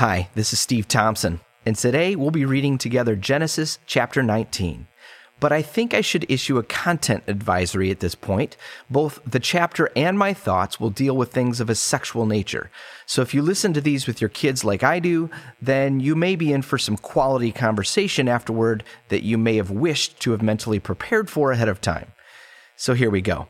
Hi, this is Steve Thompson, and today we'll be reading together Genesis chapter 19. But I think I should issue a content advisory at this point. Both the chapter and my thoughts will deal with things of a sexual nature. So if you listen to these with your kids like I do, then you may be in for some quality conversation afterward that you may have wished to have mentally prepared for ahead of time. So here we go.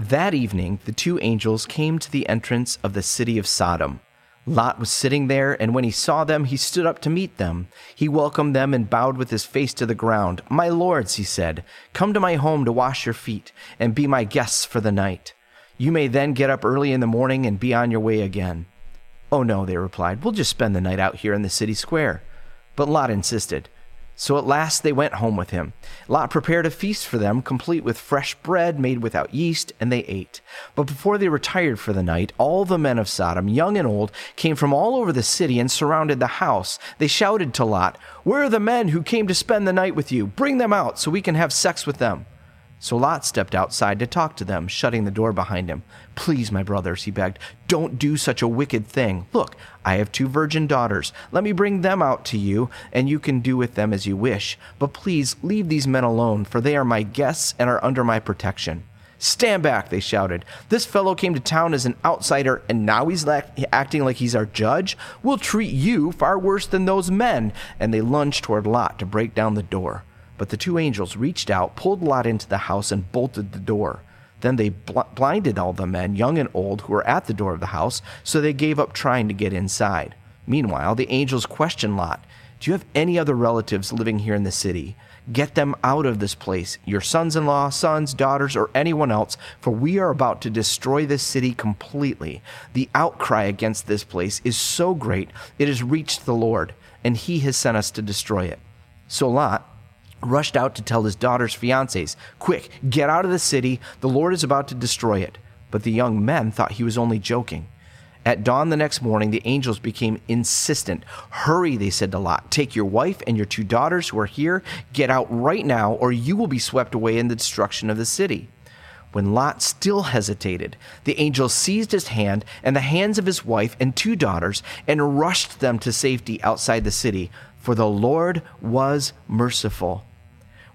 That evening, the two angels came to the entrance of the city of Sodom. Lot was sitting there, and when he saw them, he stood up to meet them. He welcomed them and bowed with his face to the ground. My lords, he said, come to my home to wash your feet and be my guests for the night. You may then get up early in the morning and be on your way again. Oh, no, they replied, we'll just spend the night out here in the city square. But Lot insisted. So at last they went home with him. Lot prepared a feast for them, complete with fresh bread made without yeast, and they ate. But before they retired for the night, all the men of Sodom, young and old, came from all over the city and surrounded the house. They shouted to Lot, Where are the men who came to spend the night with you? Bring them out so we can have sex with them. So Lot stepped outside to talk to them, shutting the door behind him. Please, my brothers, he begged, don't do such a wicked thing. Look, I have two virgin daughters. Let me bring them out to you, and you can do with them as you wish. But please leave these men alone, for they are my guests and are under my protection. Stand back, they shouted. This fellow came to town as an outsider, and now he's acting like he's our judge? We'll treat you far worse than those men. And they lunged toward Lot to break down the door. But the two angels reached out, pulled Lot into the house, and bolted the door. Then they bl- blinded all the men, young and old, who were at the door of the house, so they gave up trying to get inside. Meanwhile, the angels questioned Lot Do you have any other relatives living here in the city? Get them out of this place, your sons in law, sons, daughters, or anyone else, for we are about to destroy this city completely. The outcry against this place is so great, it has reached the Lord, and he has sent us to destroy it. So Lot, rushed out to tell his daughter's fiancés, Quick, get out of the city. The Lord is about to destroy it. But the young men thought he was only joking. At dawn the next morning, the angels became insistent. Hurry, they said to Lot. Take your wife and your two daughters who are here. Get out right now, or you will be swept away in the destruction of the city. When Lot still hesitated, the angels seized his hand and the hands of his wife and two daughters and rushed them to safety outside the city, for the Lord was merciful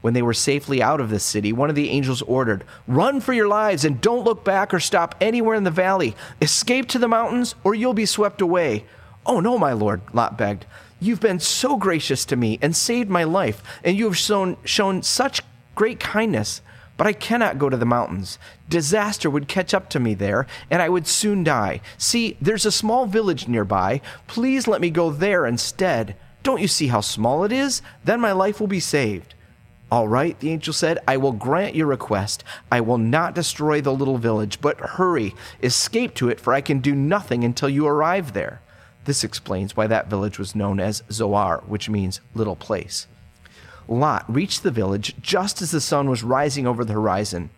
when they were safely out of the city, one of the angels ordered, Run for your lives and don't look back or stop anywhere in the valley. Escape to the mountains or you'll be swept away. Oh, no, my lord, Lot begged. You've been so gracious to me and saved my life, and you have shown, shown such great kindness. But I cannot go to the mountains. Disaster would catch up to me there, and I would soon die. See, there's a small village nearby. Please let me go there instead. Don't you see how small it is? Then my life will be saved. All right, the angel said, I will grant your request. I will not destroy the little village, but hurry, escape to it, for I can do nothing until you arrive there. This explains why that village was known as Zoar, which means little place. Lot reached the village just as the sun was rising over the horizon.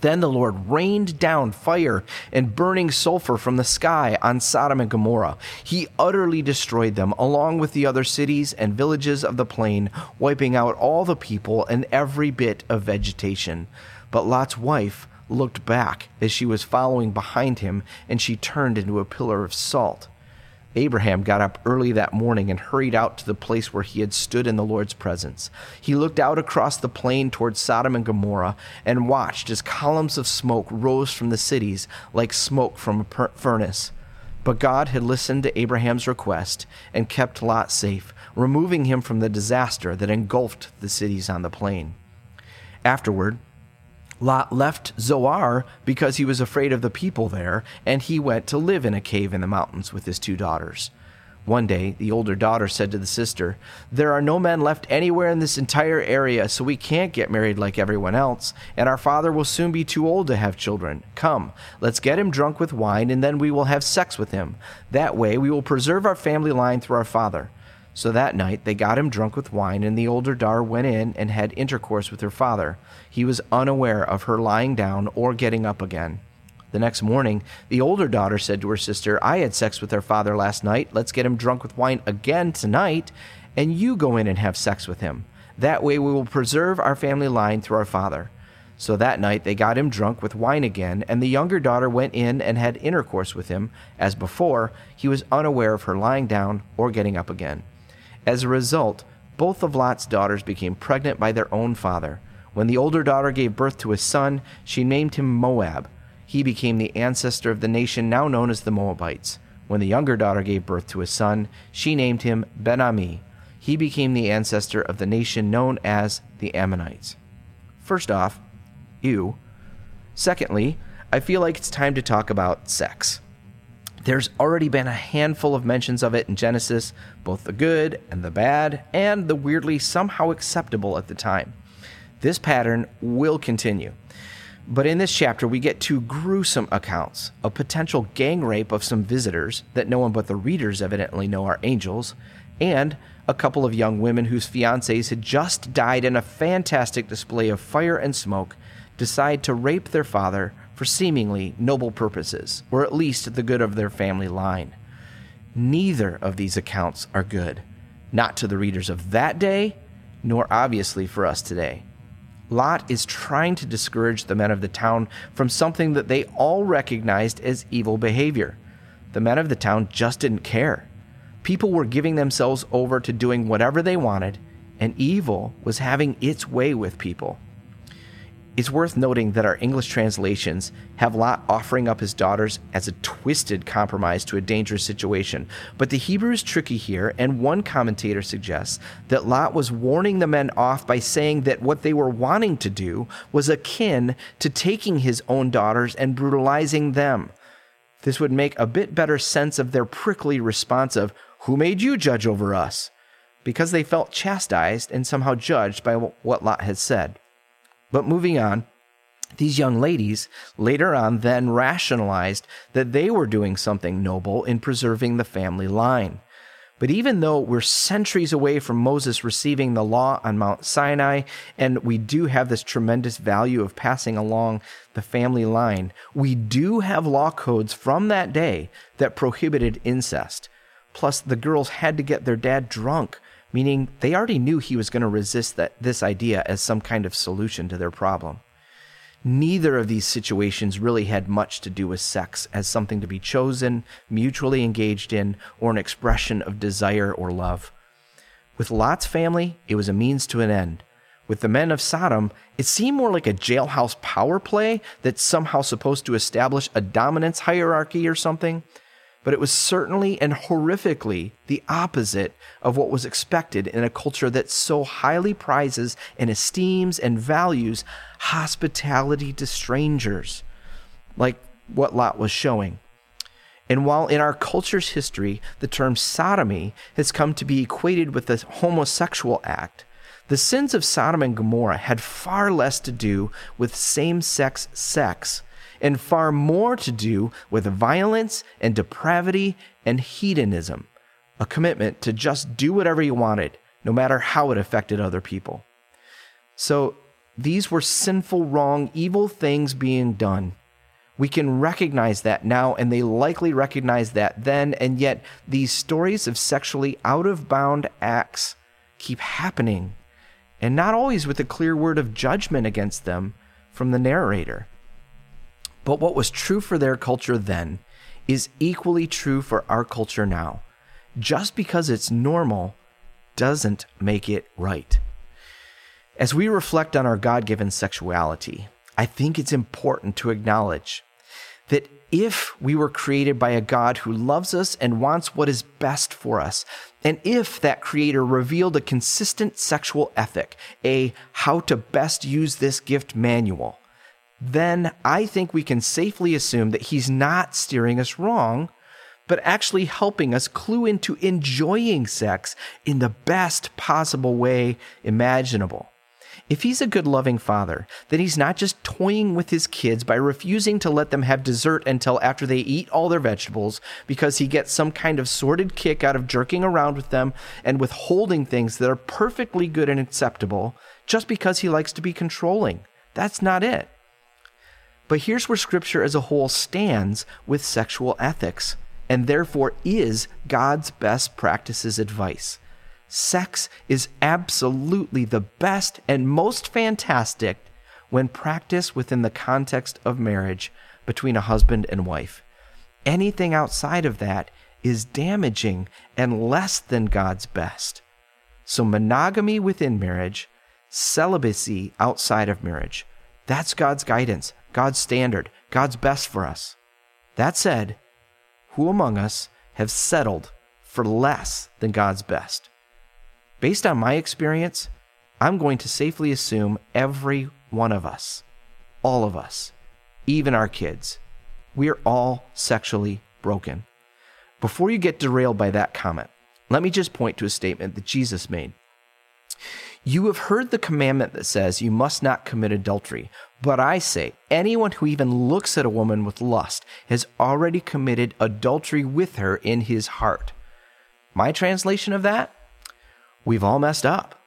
Then the Lord rained down fire and burning sulfur from the sky on Sodom and Gomorrah. He utterly destroyed them, along with the other cities and villages of the plain, wiping out all the people and every bit of vegetation. But Lot's wife looked back as she was following behind him, and she turned into a pillar of salt. Abraham got up early that morning and hurried out to the place where he had stood in the Lord's presence. He looked out across the plain toward Sodom and Gomorrah and watched as columns of smoke rose from the cities like smoke from a furnace. But God had listened to Abraham's request and kept Lot safe, removing him from the disaster that engulfed the cities on the plain. Afterward, Lot left Zoar because he was afraid of the people there, and he went to live in a cave in the mountains with his two daughters. One day, the older daughter said to the sister, There are no men left anywhere in this entire area, so we can't get married like everyone else, and our father will soon be too old to have children. Come, let's get him drunk with wine, and then we will have sex with him. That way, we will preserve our family line through our father. So that night they got him drunk with wine, and the older daughter went in and had intercourse with her father. He was unaware of her lying down or getting up again. The next morning, the older daughter said to her sister, I had sex with our father last night. Let's get him drunk with wine again tonight, and you go in and have sex with him. That way we will preserve our family line through our father. So that night they got him drunk with wine again, and the younger daughter went in and had intercourse with him. As before, he was unaware of her lying down or getting up again. As a result, both of Lot's daughters became pregnant by their own father. When the older daughter gave birth to a son, she named him Moab. He became the ancestor of the nation now known as the Moabites. When the younger daughter gave birth to a son, she named him Ben Ami. He became the ancestor of the nation known as the Ammonites. First off, ew. Secondly, I feel like it's time to talk about sex. There's already been a handful of mentions of it in Genesis, both the good and the bad, and the weirdly somehow acceptable at the time. This pattern will continue. But in this chapter, we get two gruesome accounts a potential gang rape of some visitors that no one but the readers evidently know are angels, and a couple of young women whose fiancés had just died in a fantastic display of fire and smoke decide to rape their father for seemingly noble purposes, or at least the good of their family line. Neither of these accounts are good, not to the readers of that day, nor obviously for us today. Lot is trying to discourage the men of the town from something that they all recognized as evil behavior. The men of the town just didn't care. People were giving themselves over to doing whatever they wanted, and evil was having its way with people. It's worth noting that our English translations have Lot offering up his daughters as a twisted compromise to a dangerous situation. But the Hebrew is tricky here, and one commentator suggests that Lot was warning the men off by saying that what they were wanting to do was akin to taking his own daughters and brutalizing them. This would make a bit better sense of their prickly response of, Who made you judge over us? Because they felt chastised and somehow judged by what Lot had said. But moving on, these young ladies later on then rationalized that they were doing something noble in preserving the family line. But even though we're centuries away from Moses receiving the law on Mount Sinai, and we do have this tremendous value of passing along the family line, we do have law codes from that day that prohibited incest. Plus, the girls had to get their dad drunk meaning they already knew he was going to resist that, this idea as some kind of solution to their problem. Neither of these situations really had much to do with sex as something to be chosen, mutually engaged in, or an expression of desire or love. With Lot's family, it was a means to an end. With the men of Sodom, it seemed more like a jailhouse power play that's somehow supposed to establish a dominance hierarchy or something but it was certainly and horrifically the opposite of what was expected in a culture that so highly prizes and esteems and values hospitality to strangers, like what Lot was showing. And while in our culture's history the term sodomy has come to be equated with the homosexual act, the sins of Sodom and Gomorrah had far less to do with same sex sex and far more to do with violence and depravity and hedonism, a commitment to just do whatever you wanted, no matter how it affected other people. So these were sinful, wrong, evil things being done. We can recognize that now, and they likely recognized that then, and yet these stories of sexually out of bound acts keep happening, and not always with a clear word of judgment against them from the narrator. But what was true for their culture then is equally true for our culture now. Just because it's normal doesn't make it right. As we reflect on our God given sexuality, I think it's important to acknowledge that if we were created by a God who loves us and wants what is best for us, and if that creator revealed a consistent sexual ethic, a how to best use this gift manual, then I think we can safely assume that he's not steering us wrong, but actually helping us clue into enjoying sex in the best possible way imaginable. If he's a good loving father, then he's not just toying with his kids by refusing to let them have dessert until after they eat all their vegetables because he gets some kind of sordid kick out of jerking around with them and withholding things that are perfectly good and acceptable just because he likes to be controlling. That's not it. But here's where Scripture as a whole stands with sexual ethics, and therefore is God's best practices advice. Sex is absolutely the best and most fantastic when practiced within the context of marriage between a husband and wife. Anything outside of that is damaging and less than God's best. So, monogamy within marriage, celibacy outside of marriage, that's God's guidance, God's standard, God's best for us. That said, who among us have settled for less than God's best? Based on my experience, I'm going to safely assume every one of us, all of us, even our kids, we're all sexually broken. Before you get derailed by that comment, let me just point to a statement that Jesus made. You have heard the commandment that says you must not commit adultery. But I say, anyone who even looks at a woman with lust has already committed adultery with her in his heart. My translation of that? We've all messed up.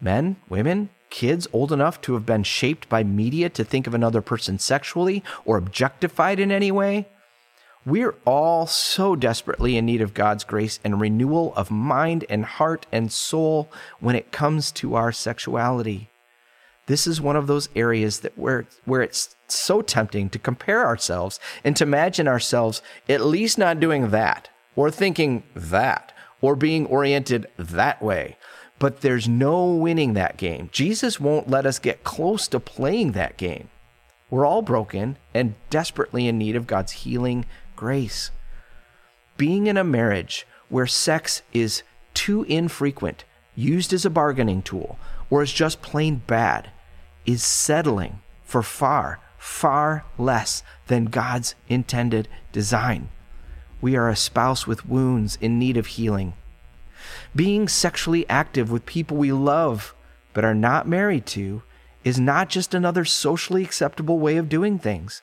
Men, women, kids old enough to have been shaped by media to think of another person sexually or objectified in any way. We're all so desperately in need of God's grace and renewal of mind and heart and soul when it comes to our sexuality. This is one of those areas that where, where it's so tempting to compare ourselves and to imagine ourselves at least not doing that or thinking that or being oriented that way. But there's no winning that game. Jesus won't let us get close to playing that game. We're all broken and desperately in need of God's healing grace. Being in a marriage where sex is too infrequent, used as a bargaining tool, or is just plain bad, is settling for far, far less than God's intended design. We are a spouse with wounds in need of healing. Being sexually active with people we love but are not married to is not just another socially acceptable way of doing things.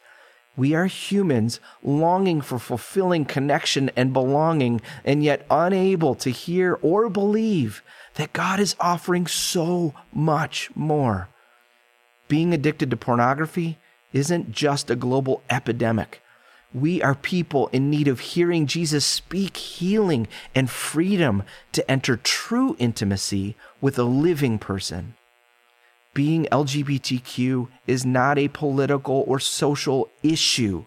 We are humans longing for fulfilling connection and belonging, and yet unable to hear or believe that God is offering so much more. Being addicted to pornography isn't just a global epidemic. We are people in need of hearing Jesus speak healing and freedom to enter true intimacy with a living person being LGBTQ is not a political or social issue.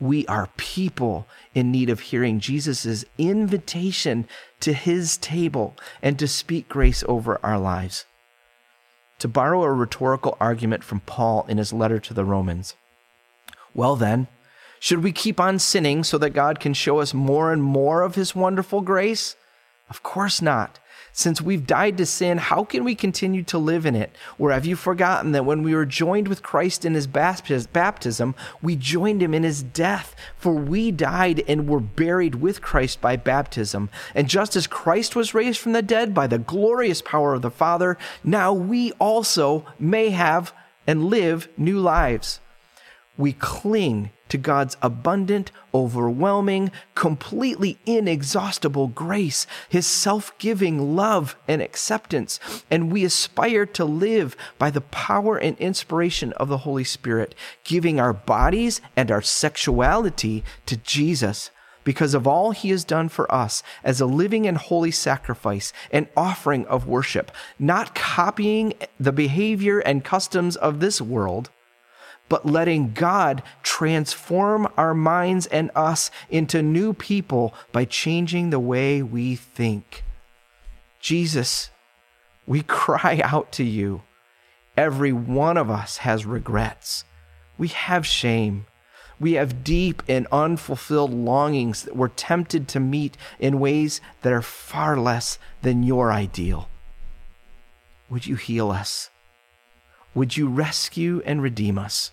We are people in need of hearing Jesus' invitation to his table and to speak grace over our lives. To borrow a rhetorical argument from Paul in his letter to the Romans, well, then, should we keep on sinning so that God can show us more and more of his wonderful grace? Of course not. Since we've died to sin, how can we continue to live in it? Or have you forgotten that when we were joined with Christ in his baptism, we joined him in his death? For we died and were buried with Christ by baptism. And just as Christ was raised from the dead by the glorious power of the Father, now we also may have and live new lives. We cling to God's abundant, overwhelming, completely inexhaustible grace, His self giving love and acceptance. And we aspire to live by the power and inspiration of the Holy Spirit, giving our bodies and our sexuality to Jesus because of all he has done for us as a living and holy sacrifice, an offering of worship, not copying the behavior and customs of this world, but letting God transform our minds and us into new people by changing the way we think. Jesus, we cry out to you. Every one of us has regrets. We have shame. We have deep and unfulfilled longings that we're tempted to meet in ways that are far less than your ideal. Would you heal us? Would you rescue and redeem us?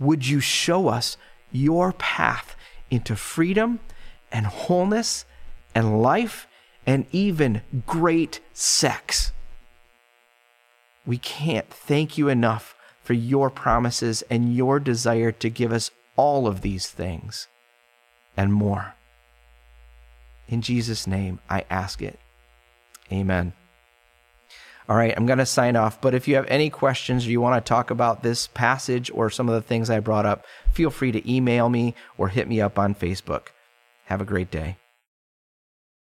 Would you show us your path into freedom and wholeness and life and even great sex? We can't thank you enough for your promises and your desire to give us all of these things and more. In Jesus' name, I ask it. Amen. All right, I'm going to sign off. But if you have any questions or you want to talk about this passage or some of the things I brought up, feel free to email me or hit me up on Facebook. Have a great day.